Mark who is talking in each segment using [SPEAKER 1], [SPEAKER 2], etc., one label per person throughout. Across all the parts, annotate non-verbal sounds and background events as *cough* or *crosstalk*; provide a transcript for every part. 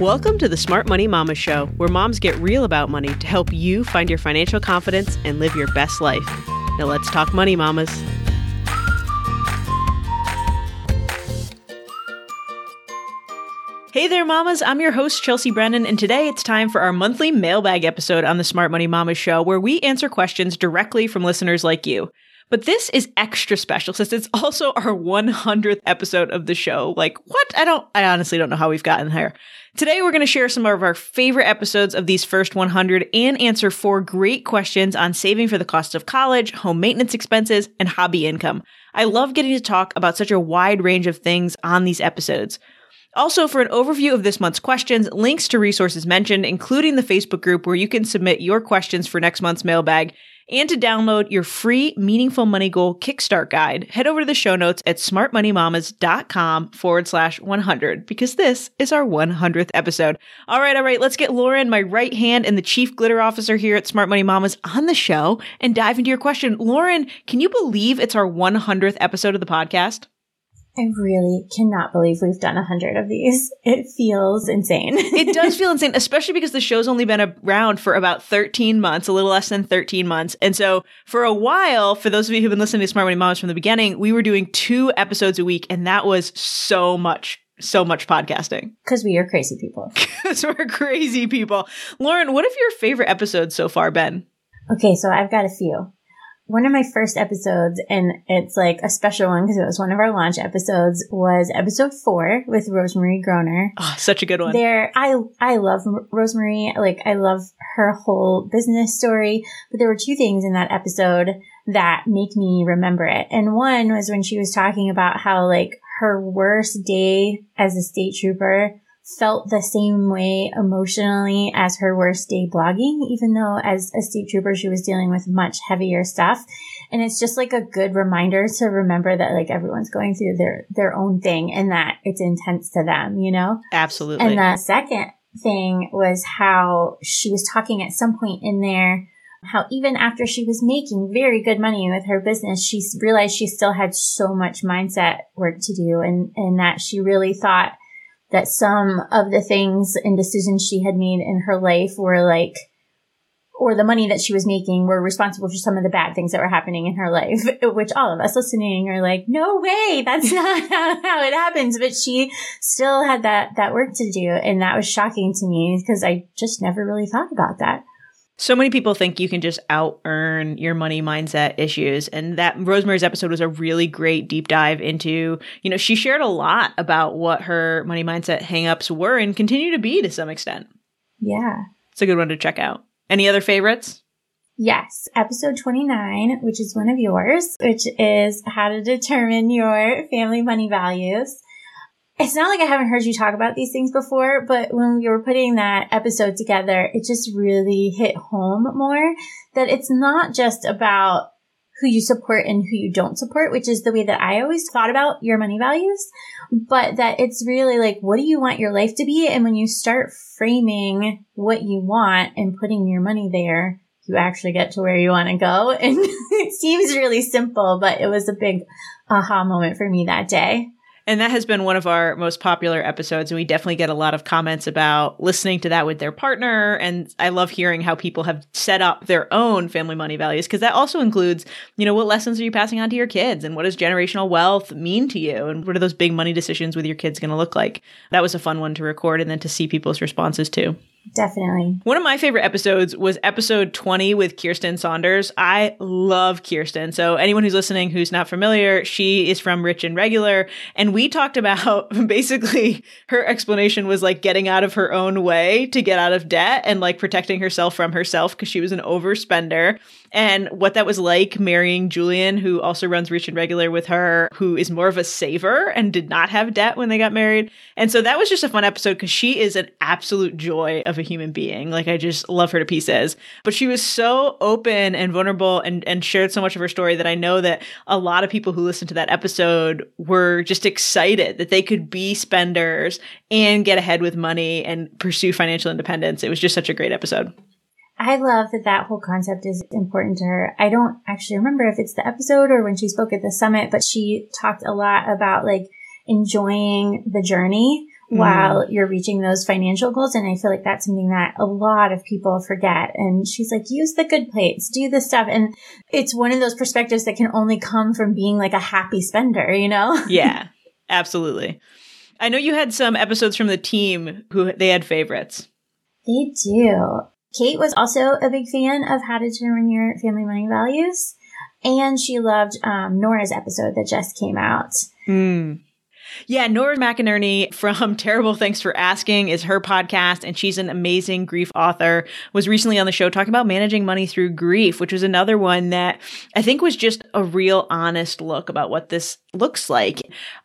[SPEAKER 1] Welcome to the Smart Money Mama Show, where moms get real about money to help you find your financial confidence and live your best life. Now let's talk money, mamas. Hey there, mamas. I'm your host, Chelsea Brennan, and today it's time for our monthly mailbag episode on the Smart Money Mama Show, where we answer questions directly from listeners like you. But this is extra special since it's also our 100th episode of the show. Like, what? I don't, I honestly don't know how we've gotten here. Today, we're going to share some of our favorite episodes of these first 100 and answer four great questions on saving for the cost of college, home maintenance expenses, and hobby income. I love getting to talk about such a wide range of things on these episodes. Also, for an overview of this month's questions, links to resources mentioned, including the Facebook group where you can submit your questions for next month's mailbag, and to download your free Meaningful Money Goal Kickstart Guide, head over to the show notes at smartmoneymamas.com forward slash 100 because this is our 100th episode. All right, all right, let's get Lauren, my right hand and the chief glitter officer here at Smart Money Mamas, on the show and dive into your question. Lauren, can you believe it's our 100th episode of the podcast?
[SPEAKER 2] I really cannot believe we've done a hundred of these. It feels insane.
[SPEAKER 1] it does *laughs* feel insane, especially because the show's only been around for about 13 months, a little less than 13 months. And so for a while, for those of you who've been listening to Smart Money Moms from the beginning, we were doing two episodes a week, and that was so much so much podcasting.
[SPEAKER 2] Because we are crazy people. *laughs*
[SPEAKER 1] Because we're crazy people. Lauren, what have your favorite episodes so far been?
[SPEAKER 2] Okay, so I've got a few one of my first episodes, and it's like a special one because it was one of our launch episodes, was episode four with Rosemarie Groner.
[SPEAKER 1] Oh, such a good one.
[SPEAKER 2] There, I I love Rosemarie. Like I love her whole business story. But there were two things in that episode that make me remember it. And one was when she was talking about how like her worst day as a state trooper felt the same way emotionally as her worst day blogging, even though as a state trooper, she was dealing with much heavier stuff. And it's just like a good reminder to remember that like everyone's going through their, their own thing and that it's intense to them, you know?
[SPEAKER 1] Absolutely.
[SPEAKER 2] And the second thing was how she was talking at some point in there how even after she was making very good money with her business, she realized she still had so much mindset work to do and, and that she really thought that some of the things and decisions she had made in her life were like, or the money that she was making were responsible for some of the bad things that were happening in her life, *laughs* which all of us listening are like, no way, that's *laughs* not how, it happens. But she still had that, that work to do. And that was shocking to me because I just never really thought about that.
[SPEAKER 1] So many people think you can just out earn your money mindset issues. And that Rosemarie's episode was a really great deep dive into, you know, she shared a lot about what her money mindset hangups were and continue to be to some extent.
[SPEAKER 2] Yeah.
[SPEAKER 1] It's a good one to check out. Any other favorites?
[SPEAKER 2] Yes. Episode 29, which is one of yours, which is how to determine your family money values it's not like I haven't heard you talk about these things before, but when we were putting that episode together, it just really hit home more that it's not just about who you support and who you don't support, which is the way that I always thought about your money values, but that it's really like, what do you want your life to be? And when you start framing what you want and putting your money there, you actually get to where you want to go. *laughs* And it seems really simple, but it was a big aha moment for me that day.
[SPEAKER 1] And that has been one of our most popular episodes. And we definitely get a lot of comments about listening to that with their partner. And I love hearing how people have set up their own family money values because that also includes, you know, what lessons are you passing on to your kids and what does generational wealth mean to you? And what are those big money decisions with your kids going to look like? That was a fun one to record and then to see people's responses too.
[SPEAKER 2] Definitely.
[SPEAKER 1] One of my favorite episodes was episode 20 with Kiersten Saunders. I love Kiersten. So, anyone who's listening who's not familiar, she is from Rich and Regular. And we talked about *laughs* basically her explanation was like getting out of her own way to get out of debt and like protecting herself from herself because she was an overspender and what that was like marrying Julien, who also runs Rich and Regular with her, who is more of a saver and did not have debt when they got married. And so that was just a fun episode because she is an absolute joy of a human being. Like I just love her to pieces. But she was so open and vulnerable and, and shared so much of her story that I know that a lot of people who listened to that episode were just excited that they could be spenders and get ahead with money and pursue financial independence. It was just such a great episode.
[SPEAKER 2] I love that that whole concept is important to her. I don't actually remember if it's the episode or when she spoke at the summit, but she talked a lot about like enjoying the journey while mm. you're reaching those financial goals. And I feel like that's something that a lot of people forget. And she's like, use the good plates, do the stuff. And it's one of those perspectives that can only come from being like a happy spender, you know? *laughs*
[SPEAKER 1] yeah, absolutely. I know you had some episodes from the team who they had favorites.
[SPEAKER 2] They do. Kate was also a big fan of How to Determine Your Family Money Values. And she loved um, Nora's episode that just came out.
[SPEAKER 1] Mm. Yeah, Nora McInerney from *laughs* Terrible Thanks for Asking is her podcast, and she's an amazing grief author. Was recently on the show talking about managing money through grief, which was another one that I think was just a real honest look about what this looks like.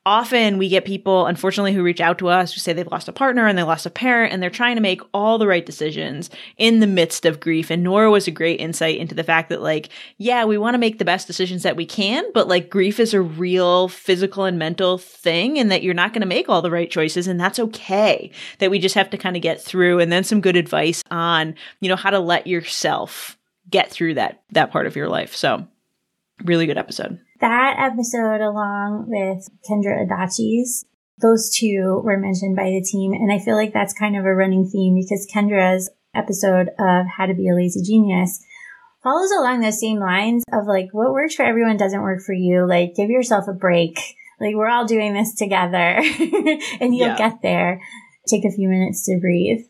[SPEAKER 1] Often we get people, unfortunately, who reach out to us who say they've lost a partner and they lost a parent, and they're trying to make all the right decisions in the midst of grief. And Nora was a great insight into the fact that, like, yeah, we want to make the best decisions that we can, but like grief is a real physical and mental thing and that you're not going to make all the right choices and that's okay that we just have to kind of get through and then some good advice on you know how to let yourself get through that that part of your life so really good episode
[SPEAKER 2] that episode along with kendra adachi's those two were mentioned by the team and i feel like that's kind of a running theme because kendra's episode of how to be a lazy genius follows along those same lines of like what works for everyone doesn't work for you like give yourself a break like we're all doing this together *laughs* and you'll yeah. get there. Take a few minutes to breathe.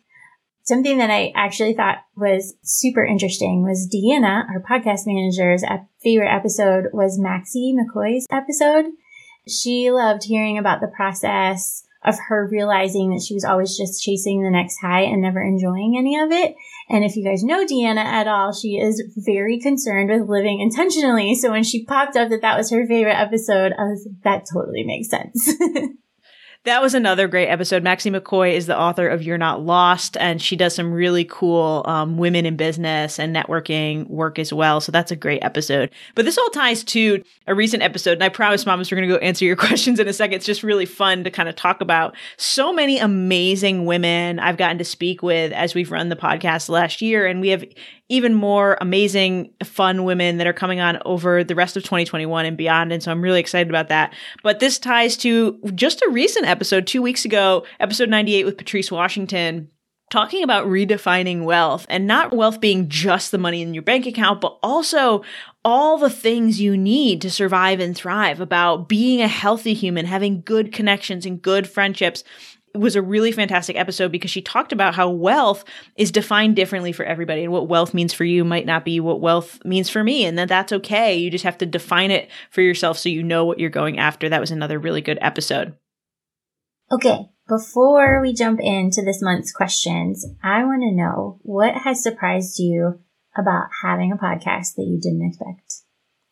[SPEAKER 2] Something that I actually thought was super interesting was Deanna, our podcast manager's favorite episode was Maxie McCoy's episode. She loved hearing about the process of her realizing that she was always just chasing the next high and never enjoying any of it. And if you guys know Deanna at all, she is very concerned with living intentionally. So when she popped up that that was her favorite episode, I was, like, that totally makes sense. *laughs*
[SPEAKER 1] That was another great episode. Maxie McCoy is the author of You're Not Lost, and she does some really cool um, women in business and networking work as well. So that's a great episode. But this all ties to a recent episode, and I promise, mamas, we're going to go answer your *laughs* questions in a second. It's just really fun to kind of talk about so many amazing women I've gotten to speak with as we've run the podcast last year, and we have even more amazing, fun women that are coming on over the rest of 2021 and beyond. And so I'm really excited about that. But this ties to just a recent episode two weeks ago, episode 98 with Patrice Washington talking about redefining wealth and not wealth being just the money in your bank account, but also all the things you need to survive and thrive about being a healthy human, having good connections and good friendships, was a really fantastic episode because she talked about how wealth is defined differently for everybody and what wealth means for you might not be what wealth means for me and that that's okay. You just have to define it for yourself so you know what you're going after. That was another really good episode.
[SPEAKER 2] Okay. Before we jump into this month's questions, I want to know what has surprised you about having a podcast that you didn't expect?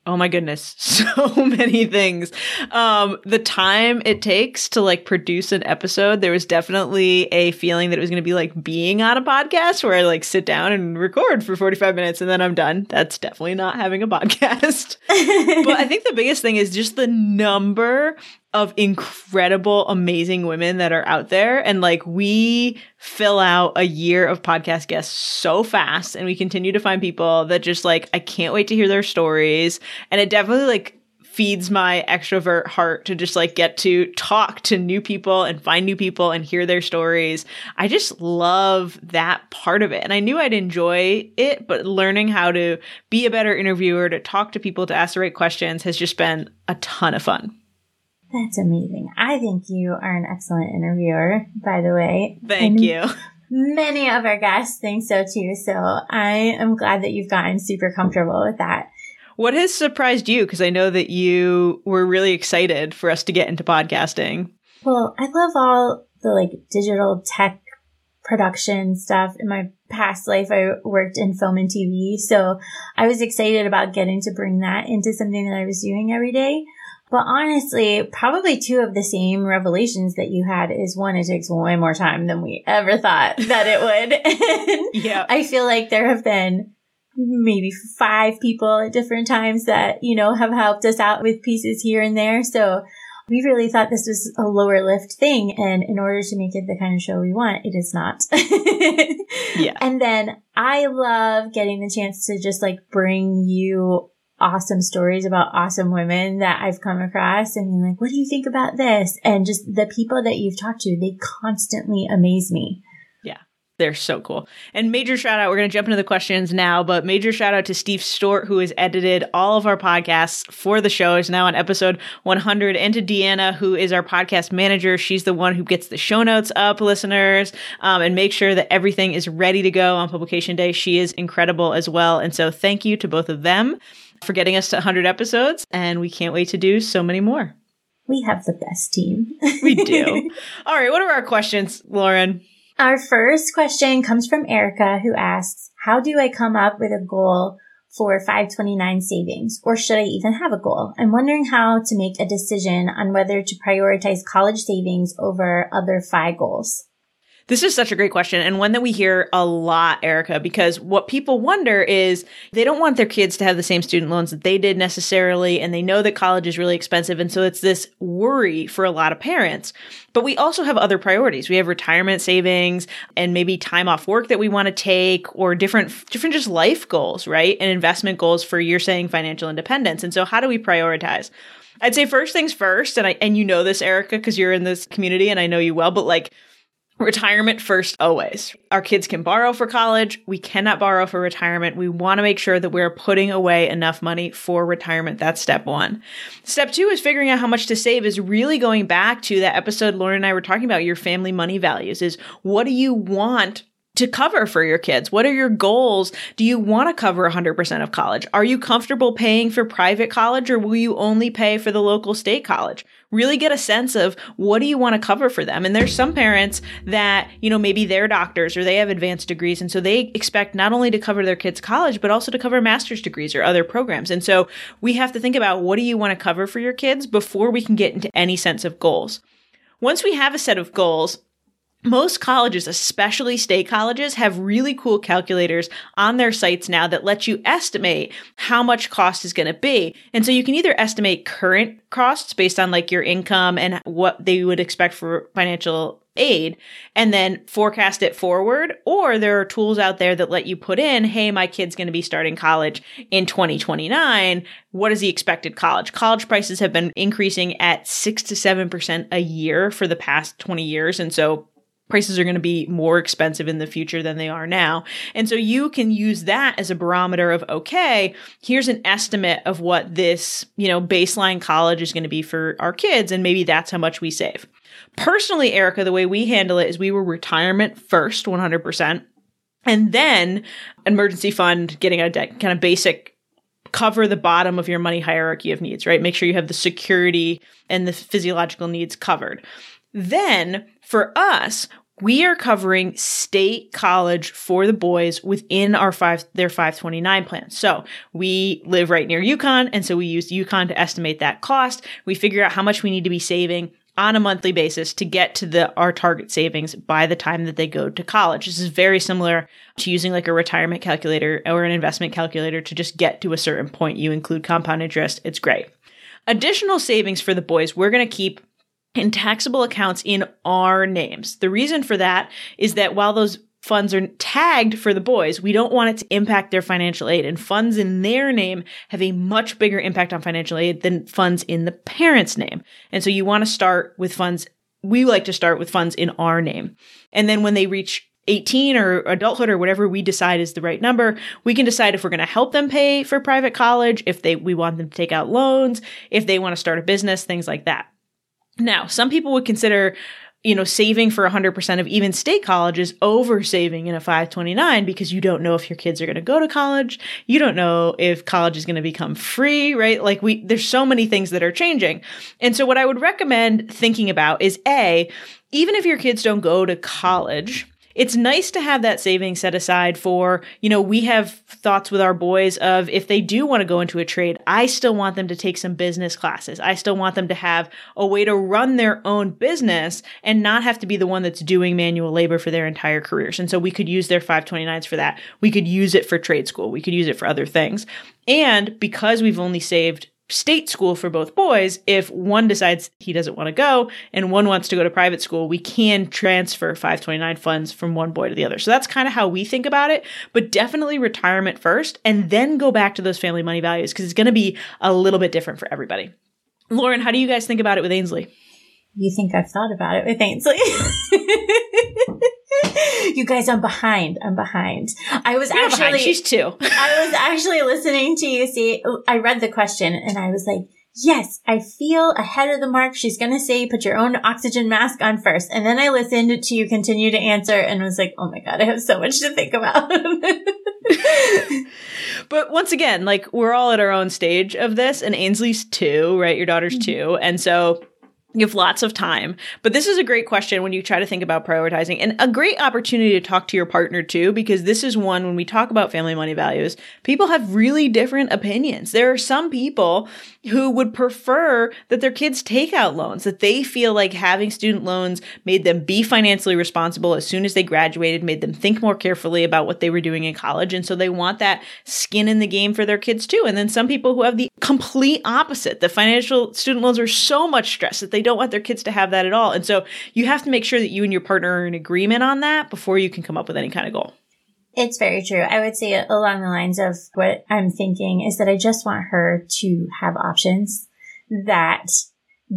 [SPEAKER 1] Oh my goodness, *laughs* so many things. Um, the time it takes to like produce an episode, there was definitely a feeling that it was going to be like being on a podcast where I like sit down and record for 45 minutes and then I'm done. That's definitely not having a *laughs* podcast. *laughs* but I think the biggest thing is just the number of incredible, amazing women that are out there. And like we fill out a year of podcast guests so fast and we continue to find people that just like, I can't wait to hear their stories. And it definitely like feeds my extrovert heart to just like get to talk to new people and find new people and hear their stories. I just love that part of it. And I knew I'd enjoy it, but learning how to be a better interviewer, to talk to people, to ask the right questions has just been a ton of fun.
[SPEAKER 2] That's amazing. I think you are an excellent interviewer, by the way.
[SPEAKER 1] Thank and you. *laughs*
[SPEAKER 2] Many of our guests think so too. So I am glad that you've gotten super comfortable with that.
[SPEAKER 1] What has surprised you? Because I know that you were really excited for us to get into podcasting.
[SPEAKER 2] Well, I love all the like digital tech production stuff. In my past life, I worked in film and TV. So I was excited about getting to bring that into something that I was doing every day. But honestly, probably two of the same revelations that you had is one, it takes way more time than we ever thought that it would. *laughs* *laughs* yeah. I feel like there have been maybe five people at different times that, you know, have helped us out with pieces here and there. So we really thought this was a lower lift thing. And in order to make it the kind of show we want, it is not. *laughs* yeah. And then I love getting the chance to just like bring you awesome stories about awesome women that I've come across and you're like, what do you think about this? And just the people that you've talked to, they constantly amaze me. Yeah.
[SPEAKER 1] They're so cool. And major shout out, we're going to jump into the questions now, but major shout out to Steve Stort, who has edited all of our podcasts for the show, is now on episode 100, and to Deanna, who is our podcast manager. She's the one who gets the show notes up, listeners, um, and make sure that everything is ready to go on publication day. She is incredible as well. And so thank you to both of them for getting us to 100 episodes, and we can't wait to do so many more.
[SPEAKER 2] We have the best team.
[SPEAKER 1] we *laughs* do. All right, what are our questions, Lauren?
[SPEAKER 2] Our first question comes from Erica who asks, how do I come up with a goal for 529 savings or should I even have a goal? I'm wondering how to make a decision on whether to prioritize college savings over other FI goals.
[SPEAKER 1] This is such a great question and one that we hear a lot, Erica, because what people wonder is they don't want their kids to have the same student loans that they did necessarily, and they know that college is really expensive. And so it's this worry for a lot of parents. But we also have other priorities. We have retirement savings and maybe time off work that we want to take or different, different just life goals, right? And investment goals for you're saying financial independence. And so how do we prioritize? I'd say first things first, and I and you know this, Erica, because you're in this community and I know you well, but like Retirement first, always. Our kids can borrow for college. We cannot borrow for retirement. We want to make sure that we're putting away enough money for retirement. That's step one. Step two is figuring out how much to save, is really going back to that episode Lauren and I were talking about your family money values is what do you want to cover for your kids? What are your goals? Do you want to cover 100% of college? Are you comfortable paying for private college or will you only pay for the local state college? Really get a sense of what do you want to cover for them? And there's some parents that, you know, maybe they're doctors or they have advanced degrees. And so they expect not only to cover their kids' college, but also to cover master's degrees or other programs. And so we have to think about what do you want to cover for your kids before we can get into any sense of goals. Once we have a set of goals, most colleges, especially state colleges, have really cool calculators on their sites now that let you estimate how much cost is going to be. And so you can either estimate current costs based on like your income and what they would expect for financial aid and then forecast it forward. Or there are tools out there that let you put in, hey, my kid's going to be starting college in 2029. What is the expected college? College prices have been increasing at six to 7% a year for the past 20 years. And so prices are going to be more expensive in the future than they are now. And so you can use that as a barometer of, okay, here's an estimate of what this, you know, baseline college is going to be for our kids. And maybe that's how much we save. Personally, Erica, the way we handle it is we were retirement first, 100%. And then emergency fund, getting a kind of basic cover the bottom of your money hierarchy of needs, right? Make sure you have the security and the physiological needs covered. Then for us, we are covering state college for the boys within our five their 529 plan. So we live right near UConn, and so we use UConn to estimate that cost. We figure out how much we need to be saving on a monthly basis to get to the our target savings by the time that they go to college. This is very similar to using like a retirement calculator or an investment calculator to just get to a certain point. You include compound interest. It's great. Additional savings for the boys, we're going to keep in taxable accounts in our names. The reason for that is that while those funds are tagged for the boys, we don't want it to impact their financial aid. And funds in their name have a much bigger impact on financial aid than funds in the parent's name. And so you want to start with funds. We like to start with funds in our name. And then when they reach 18 or adulthood or whatever we decide is the right number, we can decide if we're going to help them pay for private college, if they, we want them to take out loans, if they want to start a business, things like that. Now, some people would consider, you know, saving for 100% of even state colleges over saving in a 529 because you don't know if your kids are going to go to college. You don't know if college is going to become free, right? Like we, there's so many things that are changing. And so what I would recommend thinking about is A, even if your kids don't go to college, it's nice to have that savings set aside for, you know, we have thoughts with our boys of if they do want to go into a trade, I still want them to take some business classes. I still want them to have a way to run their own business and not have to be the one that's doing manual labor for their entire careers. And so we could use their 529s for that. We could use it for trade school. We could use it for other things. And because we've only saved state school for both boys, if one decides he doesn't want to go and one wants to go to private school, we can transfer 529 funds from one boy to the other. So that's kind of how we think about it, but definitely retirement first and then go back to those family money values because it's going to be a little bit different for everybody. Lauren, how do you guys think about it with Ainsley?
[SPEAKER 2] You think I've thought about it with Ainsley? *laughs* *laughs* you guys, I'm behind. I'm behind. I was
[SPEAKER 1] You're
[SPEAKER 2] actually,
[SPEAKER 1] behind. she's two. *laughs*
[SPEAKER 2] I was actually listening to you see, I read the question and I was like, yes, I feel ahead of the mark. She's going to say, put your own oxygen mask on first. And then I listened to you continue to answer and was like, oh my God, I have so much to think about. *laughs*
[SPEAKER 1] but once again, like we're all at our own stage of this and Ainsley's two, right? Your daughter's mm-hmm. two. And so you have lots of time. But this is a great question when you try to think about prioritizing and a great opportunity to talk to your partner too, because this is one when we talk about family money values, people have really different opinions. There are some people who would prefer that their kids take out loans, that they feel like having student loans made them be financially responsible as soon as they graduated, made them think more carefully about what they were doing in college. And so they want that skin in the game for their kids too. And then some people who have the complete opposite, the financial student loans are so much stress that they don't want their kids to have that at all. And so you have to make sure that you and your partner are in agreement on that before you can come up with any kind of goal.
[SPEAKER 2] It's very true. I would say along the lines of what I'm thinking is that I just want her to have options that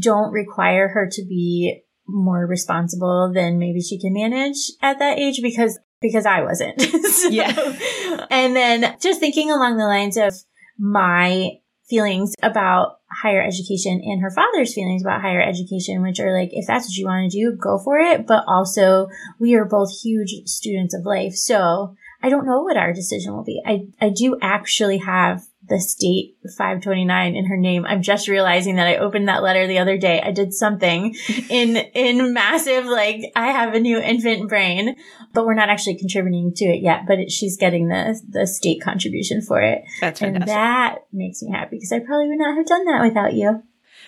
[SPEAKER 2] don't require her to be more responsible than maybe she can manage at that age because because I wasn't. *laughs*
[SPEAKER 1] so, yeah.
[SPEAKER 2] And then just thinking along the lines of my feelings about higher education and her father's feelings about higher education, which are like, if that's what you want to do, go for it. But also, we are both huge students of life. So I don't know what our decision will be. I, I do actually have the state 529 in her name. I'm just realizing that I opened that letter the other day. I did something *laughs* in, in massive, like, I have a new infant brain, but we're not actually contributing to it yet, but it, she's getting the, the state contribution for it.
[SPEAKER 1] That's fantastic.
[SPEAKER 2] And that makes me happy because I probably would not have done that without you.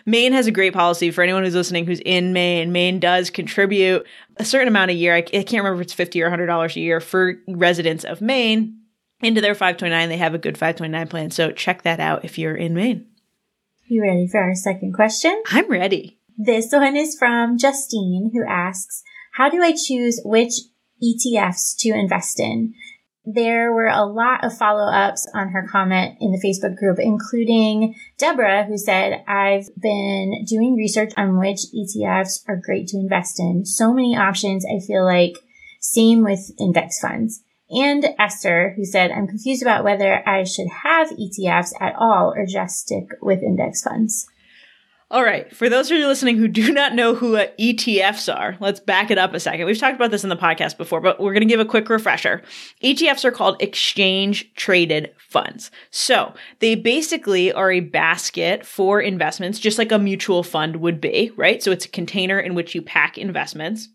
[SPEAKER 1] Maine has a great policy for anyone who's listening who's in Maine. Maine does contribute a certain amount a year. I, I can't remember if it's 50 or $100 a year for residents of Maine into their 529. They have a good 529 plan. So check that out if you're in Maine.
[SPEAKER 2] You ready for our second question?
[SPEAKER 1] I'm ready.
[SPEAKER 2] This one is from Justine, who asks, How do I choose which ETFs to invest in? there were a lot of follow ups on her comment in the Facebook group, including Deborah, who said, I've been doing research on which ETFs are great to invest in. So many options. I feel like same with index funds. And Esther, who said, I'm confused about whether I should have ETFs at all or just stick with index funds.
[SPEAKER 1] All right. For those of you listening who do not know who uh, ETFs are, let's back it up a second. We've talked about this in the podcast before, but we're going to give a quick refresher. ETFs are called exchange traded funds. So they basically are a basket for investments, just like a mutual fund would be, right? So it's a container in which you pack investments.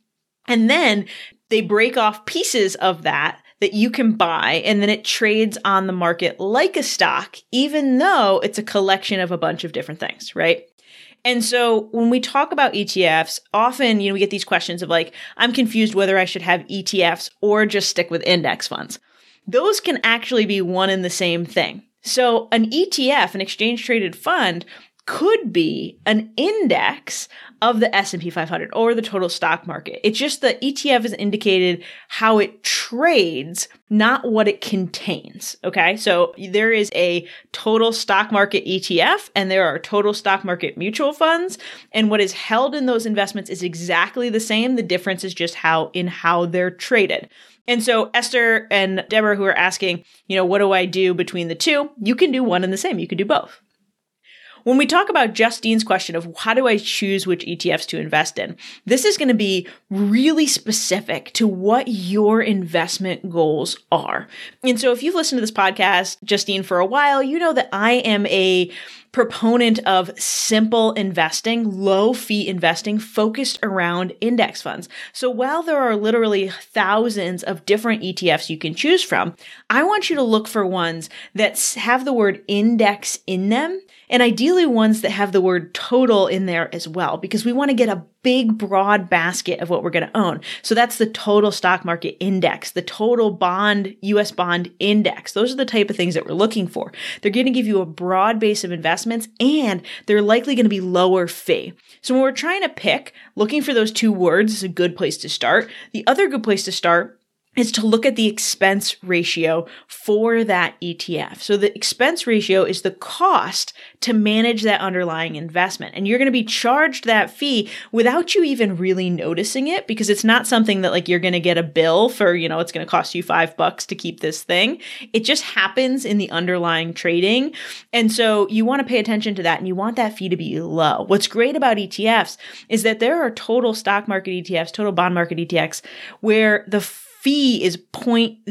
[SPEAKER 1] And then they break off pieces of that that you can buy and then it trades on the market like a stock, even though it's a collection of a bunch of different things, right? And so when we talk about ETFs, often, you know, we get these questions of like, I'm confused whether I should have ETFs or just stick with index funds. Those can actually be one and the same thing. So an ETF, an exchange traded fund, could be an index of the S&P 500 or the total stock market. It's just the ETF is indicated how it trades, not what it contains. Okay. So there is a total stock market ETF and there are total stock market mutual funds. And what is held in those investments is exactly the same. The difference is just how in how they're traded. And so Esther and Deborah who are asking, you know, what do I do between the two? You can do one and the same. You can do both. When we talk about Justine's question of how do I choose which ETFs to invest in, this is going to be really specific to what your investment goals are. And so if you've listened to this podcast, Justine, for a while, you know that I am a proponent of simple investing, low fee investing focused around index funds. So while there are literally thousands of different ETFs you can choose from, I want you to look for ones that have the word index in them and ideally ones that have the word total in there as well, because we want to get a big broad basket of what we're going to own. So that's the total stock market index, the total bond, US bond index. Those are the type of things that we're looking for. They're going to give you a broad base of investments and they're likely going to be lower fee. So when we're trying to pick, looking for those two words is a good place to start. The other good place to start is to look at the expense ratio for that ETF. So the expense ratio is the cost to manage that underlying investment. And you're going to be charged that fee without you even really noticing it because it's not something that like you're going to get a bill for, you know, it's going to cost you five bucks to keep this thing. It just happens in the underlying trading. And so you want to pay attention to that and you want that fee to be low. What's great about ETFs is that there are total stock market ETFs, total bond market ETFs where the fee is 0.04%,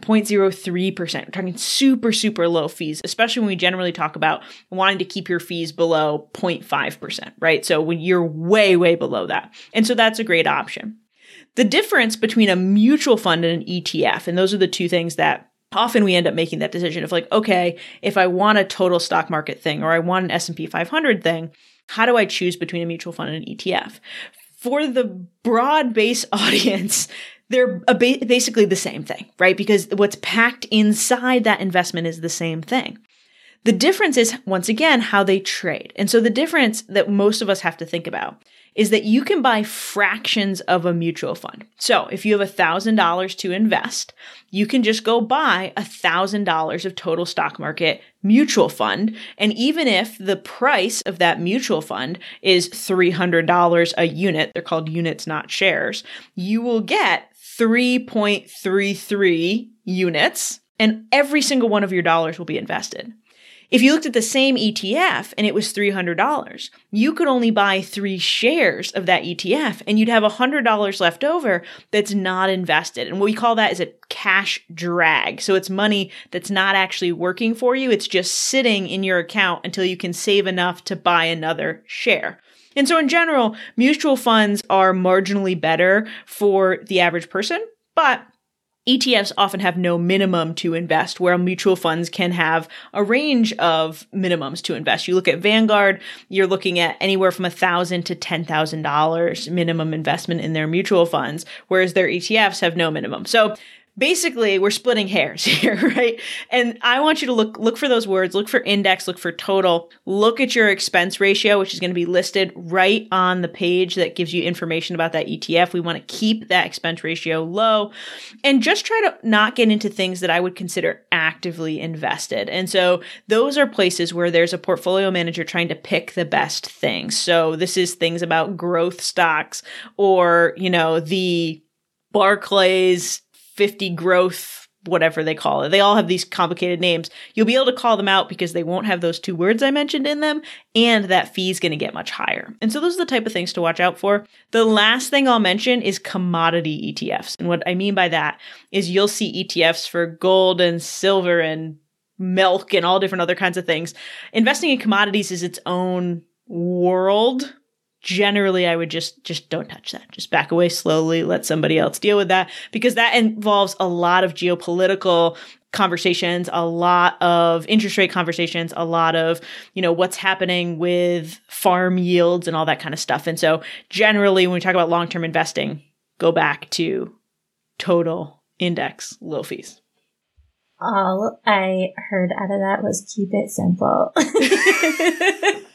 [SPEAKER 1] 0.03%. We're talking super, super low fees, especially when we generally talk about wanting to keep your fees below 0.5%, right? So when you're way, way below that. And so that's a great option. The difference between a mutual fund and an ETF, and those are the two things that often we end up making that decision of like, okay, if I want a total stock market thing or I want an S&P 500 thing, how do I choose between a mutual fund and an ETF? For the broad base *laughs* audience, they're ba- basically the same thing, right? Because what's packed inside that investment is the same thing. The difference is, once again, how they trade. And so the difference that most of us have to think about is that you can buy fractions of a mutual fund. So if you have $1,000 to invest, you can just go buy $1,000 of total stock market mutual fund. And even if the price of that mutual fund is $300 a unit, they're called units, not shares, you will get 3.33 units and every single one of your dollars will be invested. If you looked at the same ETF and it was $300, you could only buy three shares of that ETF and you'd have $100 left over that's not invested. And what we call that is a cash drag. So it's money that's not actually working for you. It's just sitting in your account until you can save enough to buy another share. And so in general, mutual funds are marginally better for the average person, but ETFs often have no minimum to invest, where mutual funds can have a range of minimums to invest. You look at Vanguard, you're looking at anywhere from a thousand to ten thousand dollars minimum investment in their mutual funds, whereas their ETFs have no minimum. So basically we're splitting hairs *laughs* here right? And i want you to look look for those words look for index look for total. Look at your expense ratio which is going to be listed right on the page that gives you information about that etf we want to keep that expense ratio low and just try to not get into things that i would consider actively invested. And so those are places where there's a portfolio manager trying to pick the best things. So this is things about growth stocks or you know the barclays 50 growth, whatever they call it. They all have these complicated names. You'll be able to call them out because they won't have those two words I mentioned in them, and that fee is going to get much higher. And so those are the type of things to watch out for. The last thing I'll mention is commodity ETFs. And what I mean by that is you'll see ETFs for gold and silver and milk and all different other kinds of things. Investing in commodities is its own world generally I would just just don't touch that. Just back away slowly, let somebody else deal with that because that involves a lot of geopolitical conversations, a lot of interest rate conversations, a lot of, you know, what's happening with farm yields and all that kind of stuff. And so generally when we talk about long-term investing, go back to total index low fees.
[SPEAKER 2] All I heard out of that was keep it simple. *laughs* *laughs*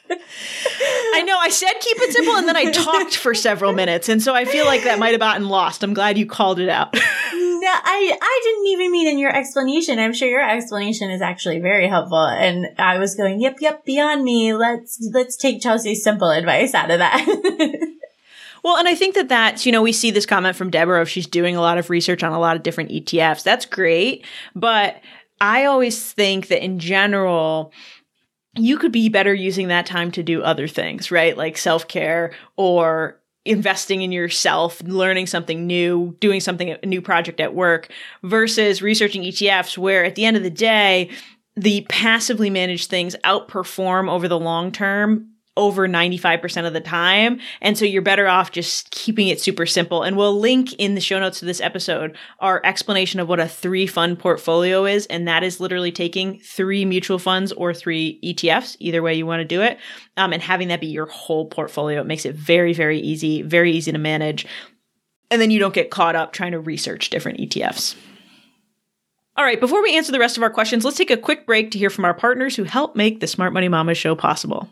[SPEAKER 1] I know. I said keep it simple, and then I talked for several minutes, and so I feel like that might have gotten lost. I'm glad you called it out. *laughs*
[SPEAKER 2] no, I I didn't even mean in your explanation. I'm sure your explanation is actually very helpful, and I was going, yep, yep, beyond me. Let's let's take Chelsea's simple advice out of that. *laughs*
[SPEAKER 1] Well, and I think that that's, you know, we see this comment from Deborah if she's doing a lot of research on a lot of different ETFs. That's great. But I always think that in general, you could be better using that time to do other things, right? Like self care or investing in yourself, learning something new, doing something, a new project at work versus researching ETFs, where at the end of the day, the passively managed things outperform over the long term over 95% of the time. And so you're better off just keeping it super simple. And we'll link in the show notes to this episode our explanation of what a three fund portfolio is. And that is literally taking three mutual funds or three ETFs, either way you want to do it, um, and having that be your whole portfolio. It makes it very, very easy, very easy to manage. And then you don't get caught up trying to research different ETFs. All right, before we answer the rest of our questions, let's take a quick break to hear from our partners who help make the Smart Money Mama show possible.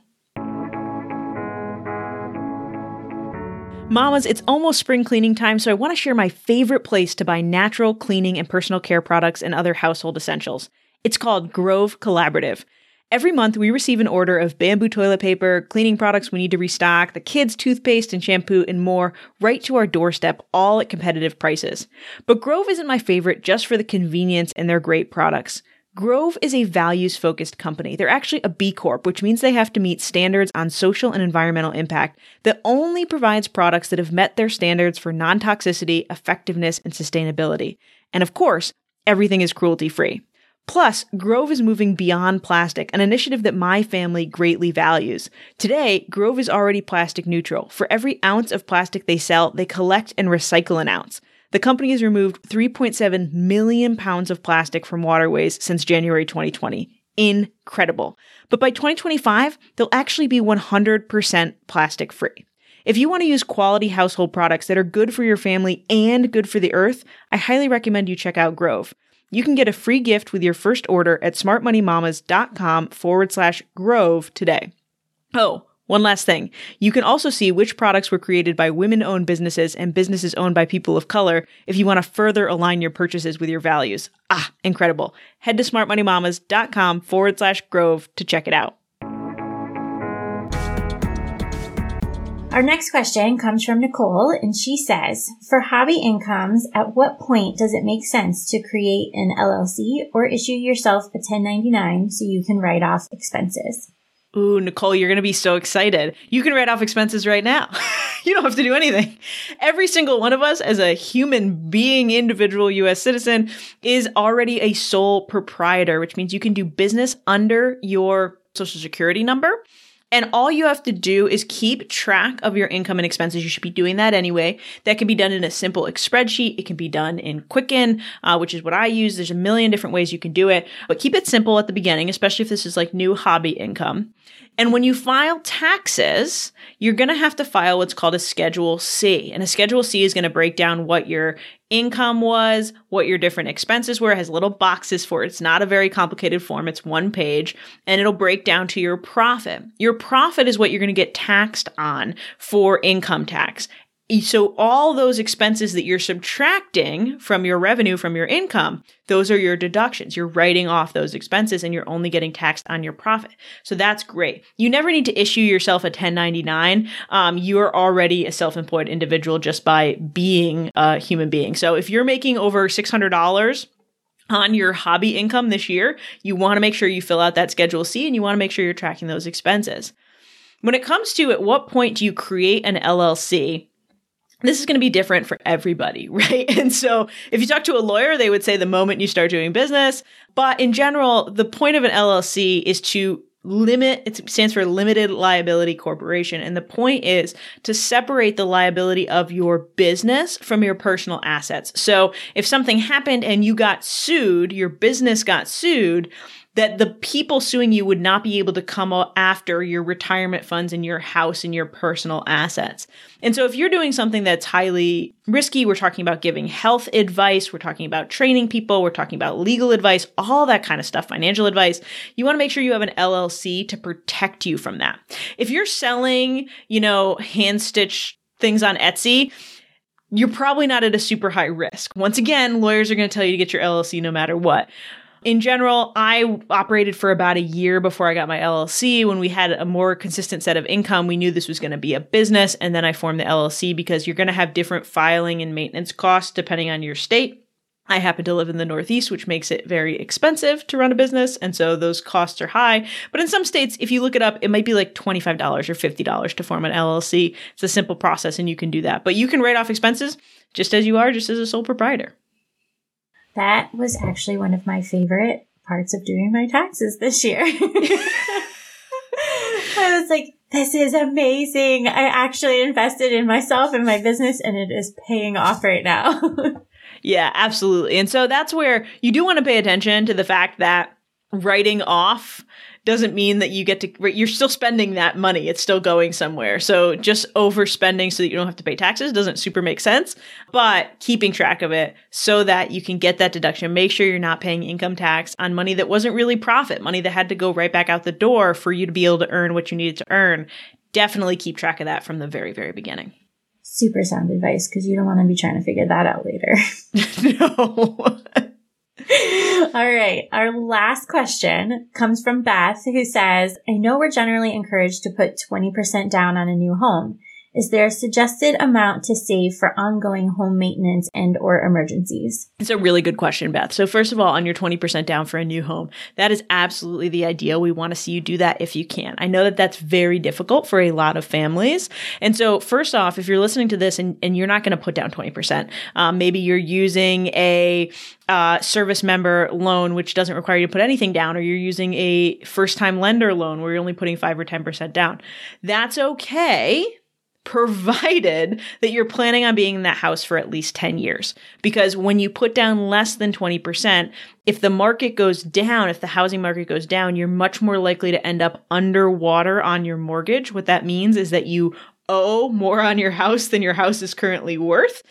[SPEAKER 1] Mamas, it's almost spring cleaning time, so I want to share my favorite place to buy natural cleaning and personal care products and other household essentials. It's called Grove Collaborative. Every month, we receive an order of bamboo toilet paper, cleaning products we need to restock, the kids' toothpaste and shampoo, and more right to our doorstep, all at competitive prices. But Grove isn't my favorite just for the convenience and their great products. Grove is a values focused company. They're actually a B Corp, which means they have to meet standards on social and environmental impact that only provides products that have met their standards for non toxicity, effectiveness, and sustainability. And of course, everything is cruelty free. Plus, Grove is moving beyond plastic, an initiative that my family greatly values. Today, Grove is already plastic neutral. For every ounce of plastic they sell, they collect and recycle an ounce. The company has removed 3.7 million pounds of plastic from waterways since January 2020. Incredible. But by 2025, they'll actually be 100% plastic free. If you want to use quality household products that are good for your family and good for the earth, I highly recommend you check out Grove. You can get a free gift with your first order at smartmoneymamas.com forward slash grove today. Oh, one last thing. You can also see which products were created by women owned businesses and businesses owned by people of color if you want to further align your purchases with your values. Ah, incredible. Head to smartmoneymamas.com forward slash grove to check it out.
[SPEAKER 2] Our next question comes from Nicole, and she says, For hobby incomes, at what point does it make sense to create an LLC or issue yourself a 1099 so you can write off expenses?
[SPEAKER 1] Ooh, Nicole, you're going to be so excited. You can write off expenses right now. *laughs* you don't have to do anything. Every single one of us, as a human being, individual US citizen, is already a sole proprietor, which means you can do business under your social security number. And all you have to do is keep track of your income and expenses. You should be doing that anyway. That can be done in a simple spreadsheet. It can be done in Quicken, uh, which is what I use. There's a million different ways you can do it, but keep it simple at the beginning, especially if this is like new hobby income. And when you file taxes, you're going to have to file what's called a Schedule C. And a Schedule C is going to break down what your income was, what your different expenses were, has little boxes for it. It's not a very complicated form. It's one page and it'll break down to your profit. Your profit is what you're going to get taxed on for income tax. So all those expenses that you're subtracting from your revenue, from your income, those are your deductions. You're writing off those expenses and you're only getting taxed on your profit. So that's great. You never need to issue yourself a 1099. Um, you're already a self-employed individual just by being a human being. So if you're making over $600 on your hobby income this year, you want to make sure you fill out that Schedule C and you want to make sure you're tracking those expenses. When it comes to at what point do you create an LLC, this is going to be different for everybody, *laughs* right? And so if you talk to a lawyer, they would say the moment you start doing business. But in general, the point of an LLC is to limit it stands for limited liability corporation and the point is to separate the liability of your business from your personal assets so if something happened and you got sued your business got sued that the people suing you would not be able to come after your retirement funds and your house and your personal assets. And so if you're doing something that's highly risky, we're talking about giving health advice, we're talking about training people, we're talking about legal advice, all that kind of stuff, financial advice, you want to make sure you have an LLC to protect you from that. If you're selling, you know, hand stitch things on Etsy, you're probably not at a super high risk. Once again, lawyers are going to tell you to get your LLC no matter what in general, I operated for about a year before I got my LLC. When we had a more consistent set of income, we knew this was going to be a business. And then I formed the LLC because you're going to have different filing and maintenance costs depending on your state. I happen to live in the Northeast, which makes it very expensive to run a business. And so those costs are high. But in some states, if you look it up, it might be like $25 or $50 to form an LLC. It's a simple process and you can do that. But you can write off expenses just as you are, just as a sole proprietor.
[SPEAKER 2] That was actually one of my favorite parts of doing my taxes this year. *laughs* I was like, this is amazing. I actually invested in myself and my business and it is paying off right now. *laughs*
[SPEAKER 1] yeah, absolutely. And so that's where you do want to pay attention to the fact that writing off doesn't mean that you get to you're still spending that money. It's still going somewhere. So just overspending so that you don't have to pay taxes doesn't super make sense but keeping track of it so that you can get that deduction. Make sure you're not paying income tax on money that wasn't really profit money that had to go right back out the door for you to be able to earn what you needed to earn. Definitely keep track of that from the very very beginning.
[SPEAKER 2] Super sound advice because you don't want to be trying to figure that out later. *laughs* No *laughs* *laughs* All right. Our last question comes from Beth, who says, I know we're generally encouraged to put 20% down on a new home. Is there a suggested amount to save for ongoing home maintenance and or emergencies?
[SPEAKER 1] It's a really good question, Beth. So first of all, on your 20% down for a new home, that is absolutely the ideal. We want to see you do that if you can. I know that that's very difficult for a lot of families. And so first off, if you're listening to this and, and you're not going to put down 20%, um, maybe you're using a uh, service member loan, which doesn't require you to put anything down, or you're using a first time lender loan where you're only putting five or 10% down. That's okay provided that you're planning on being in that house for at least 10 years. Because when you put down less than 20%, if the market goes down, if the housing market goes down, you're much more likely to end up underwater on your mortgage. What that means is that you owe more on your house than your house is currently worth.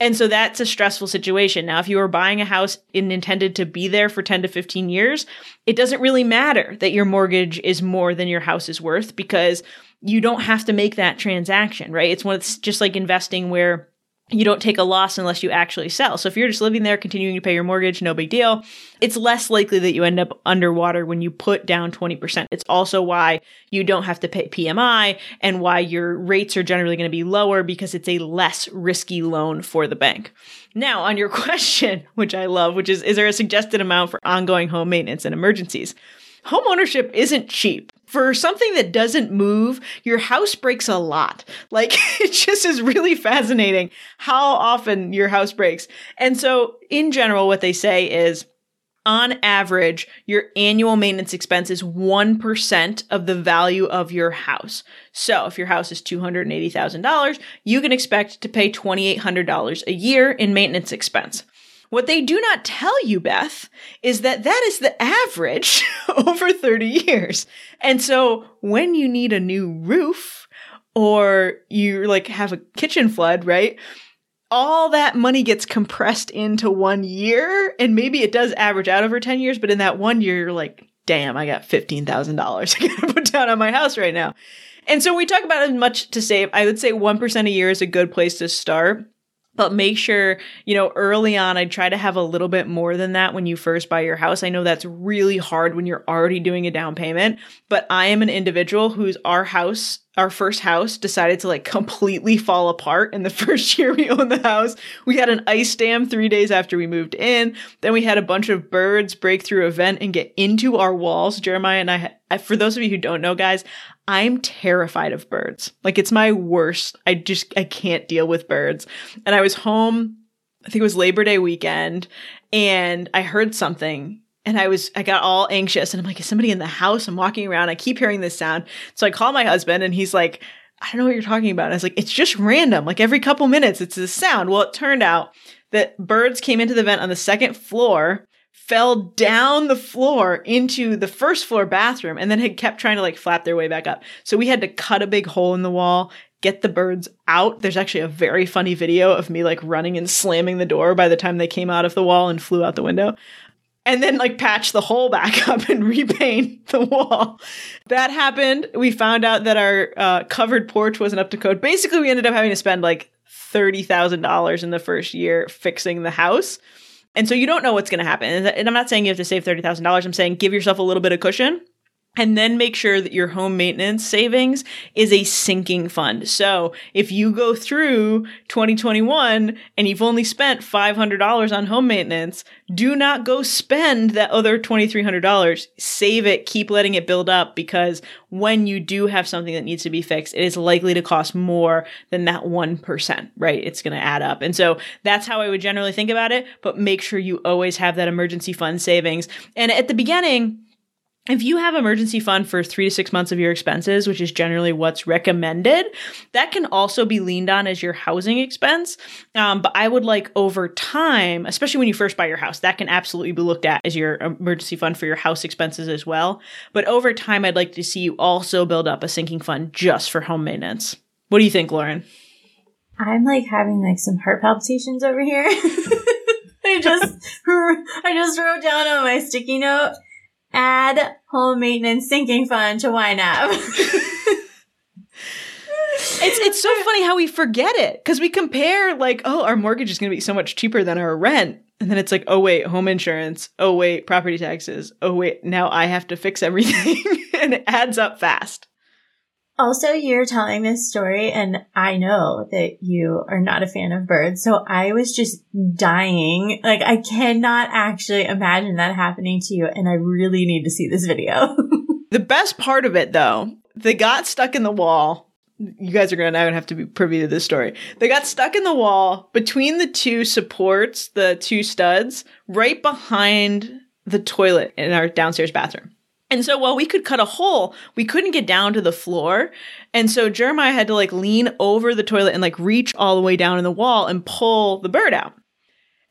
[SPEAKER 1] And so that's a stressful situation. Now, if you are buying a house and intended to be there for 10 to 15 years, it doesn't really matter that your mortgage is more than your house is worth because you don't have to make that transaction, right? It's one it's just like investing where you don't take a loss unless you actually sell. So if you're just living there, continuing to pay your mortgage, no big deal. It's less likely that you end up underwater when you put down 20%. It's also why you don't have to pay PMI and why your rates are generally going to be lower because it's a less risky loan for the bank. Now, on your *laughs* question, which I love, which is, is there a suggested amount for ongoing home maintenance and emergencies? Home ownership isn't cheap for something that doesn't move, your house breaks a lot. *laughs* Like it just is really fascinating how often your house breaks. And so in general, what they say is on average, your annual maintenance expense is 1% of the value of your house. So if your house is $280,000, you can expect to pay $2,800 a year in maintenance expense. What they do not tell you, Beth, is that that is the average *laughs* over 30 years. And so when you need a new roof or you like have a kitchen flood, right? All that money gets compressed into one year and maybe it does average out over 10 years, but in that one year, you're like, damn, I got $15,000 *laughs* I gotta put down on my house right now. And so we talk about as much to save. I would say 1% a year is a good place to start but make sure, you know, early on, I'd try to have a little bit more than that when you first buy your house. I know that's really hard when you're already doing a down payment, but I am an individual whose our house, our first house decided to like completely fall apart in the *laughs* first year we owned the house. We had an ice dam three days after we moved in. Then we had a bunch of birds break through a vent and get into our walls. Jeremiah and I, for those of you who don't know, guys, I'm terrified of birds. Like it's my worst. I just I can't deal with birds. And I was home, I think it was Labor Day weekend, and I heard something and I was I got all anxious and I'm like, is somebody in the house? I'm walking around, I keep hearing this sound. So I call my husband and he's like, I don't know what you're talking about. And I was like, it's just random. Like every couple minutes it's a sound. Well, it turned out that birds came into the vent on the second floor fell down the floor into the first floor bathroom and then had kept trying to like flap their way back up. So we had to cut a big hole in the wall, get the birds out. There's actually a very funny video of me like running and slamming the door by the time they came out of the wall and flew out the window. And then like patch the hole back *laughs* up and repaint the wall. That happened. We found out that our uh, covered porch wasn't up to code. Basically, we ended up having to spend like $30,000 in the first year fixing the house. And so you don't know what's going to happen. And I'm not saying you have to save $30,000. I'm saying give yourself a little bit of cushion and then make sure that your home maintenance savings is a sinking fund. So if you go through 2021 and you've only spent $500 on home maintenance, do not go spend that other $2,300. Save it, keep letting it build up because when you do have something that needs to be fixed, it is likely to cost more than that 1%, right? It's going to add up. And so that's how I would generally think about it, but make sure you always have that emergency fund savings. And at the beginning, if you have emergency fund for three to six months of your expenses, which is generally what's recommended, that can also be leaned on as your housing expense. Um, but I would like over time, especially when you first buy your house, that can absolutely be looked at as your emergency fund for your house expenses as well. But over time, I'd like to see you also build up a sinking fund just for home maintenance. What do you think, Lauren?
[SPEAKER 2] I'm like having like some heart palpitations over here. *laughs* I just *laughs* I just wrote down on my sticky note add home maintenance sinking fund to YNAB. *laughs*
[SPEAKER 1] it's it's so funny how we forget it because we compare like oh our mortgage is going to be so much cheaper than our rent and then it's like oh wait home insurance oh wait property taxes oh wait now I have to fix everything *laughs* and it adds up fast.
[SPEAKER 2] Also, you're telling this story, and I know that you are not a fan of birds. So I was just dying. Like, I cannot actually imagine that happening to you. And I really need to see this video. *laughs*
[SPEAKER 1] the best part of it, though, they got stuck in the wall. You guys are going to now have to be privy to this story. They got stuck in the wall between the two supports, the two studs, right behind the toilet in our downstairs bathroom. And so while we could cut a hole, we couldn't get down to the floor. And so Jeremiah had to like lean over the toilet and like reach all the way down in the wall and pull the bird out.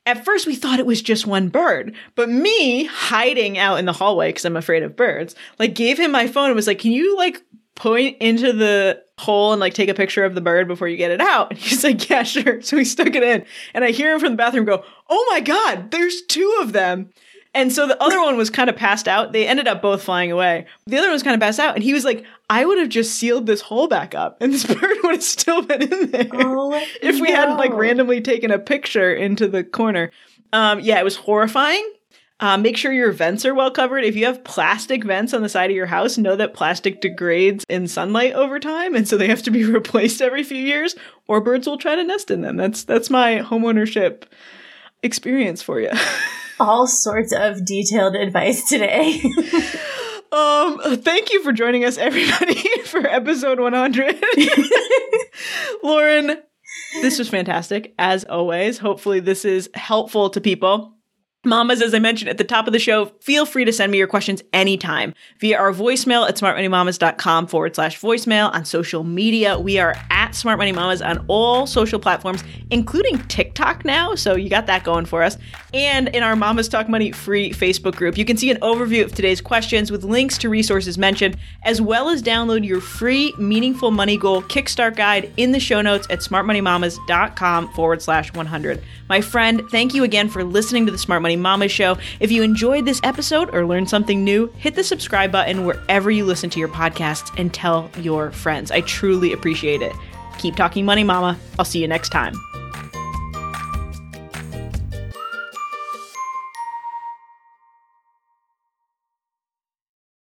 [SPEAKER 1] At first, we thought it was just one bird, but me hiding out in the hallway because I'm afraid of birds, like gave him my phone and was like, Can you like point into the hole and like take a picture of the bird before you get it out? And he's like, Yeah, sure. *laughs* So he stuck it in. And I hear him from the bathroom go, Oh my God, there's two of them. And so the other one was kind of passed out. They ended up both flying away. The other one was kind of passed out. And he was like, I would have just sealed this hole back up and this *laughs* bird would have still been in there oh, *laughs* if we no. hadn't like randomly taken a picture into the corner. Um, yeah, it was horrifying. Uh, make sure your vents are well covered. If you have plastic vents on the side of your house, know that plastic degrades in sunlight over time, and so they have to be *laughs* replaced every few years, or birds will try to nest in them. That's that's my homeownership experience for you.
[SPEAKER 2] All sorts of detailed advice today. *laughs*
[SPEAKER 1] um, thank you for joining us, everybody, *laughs* for episode 100. *laughs* Lauren, this was fantastic, as always. Hopefully, this is helpful to people. Mamas, as I mentioned at the top of the show, feel free to send me your questions anytime via our voicemail at smartmoneymamas.com forward slash voicemail. On social media, we are at Smart Money Mamas on all social platforms, including TikTok now. So you got that going for us. And in our Mamas Talk Money free Facebook group, you can see an overview of today's questions with links to resources mentioned, as well as download your free Meaningful Money Goal Kickstart Guide in the show notes at smartmoneymamas.com forward slash 100. My friend, thank you again for listening to the Smart Money Money Mama Show. If you enjoyed this episode or learned something new, hit the subscribe button wherever you listen to your podcasts and tell your friends. I truly appreciate it. Keep talking money, Mama. I'll see you next time.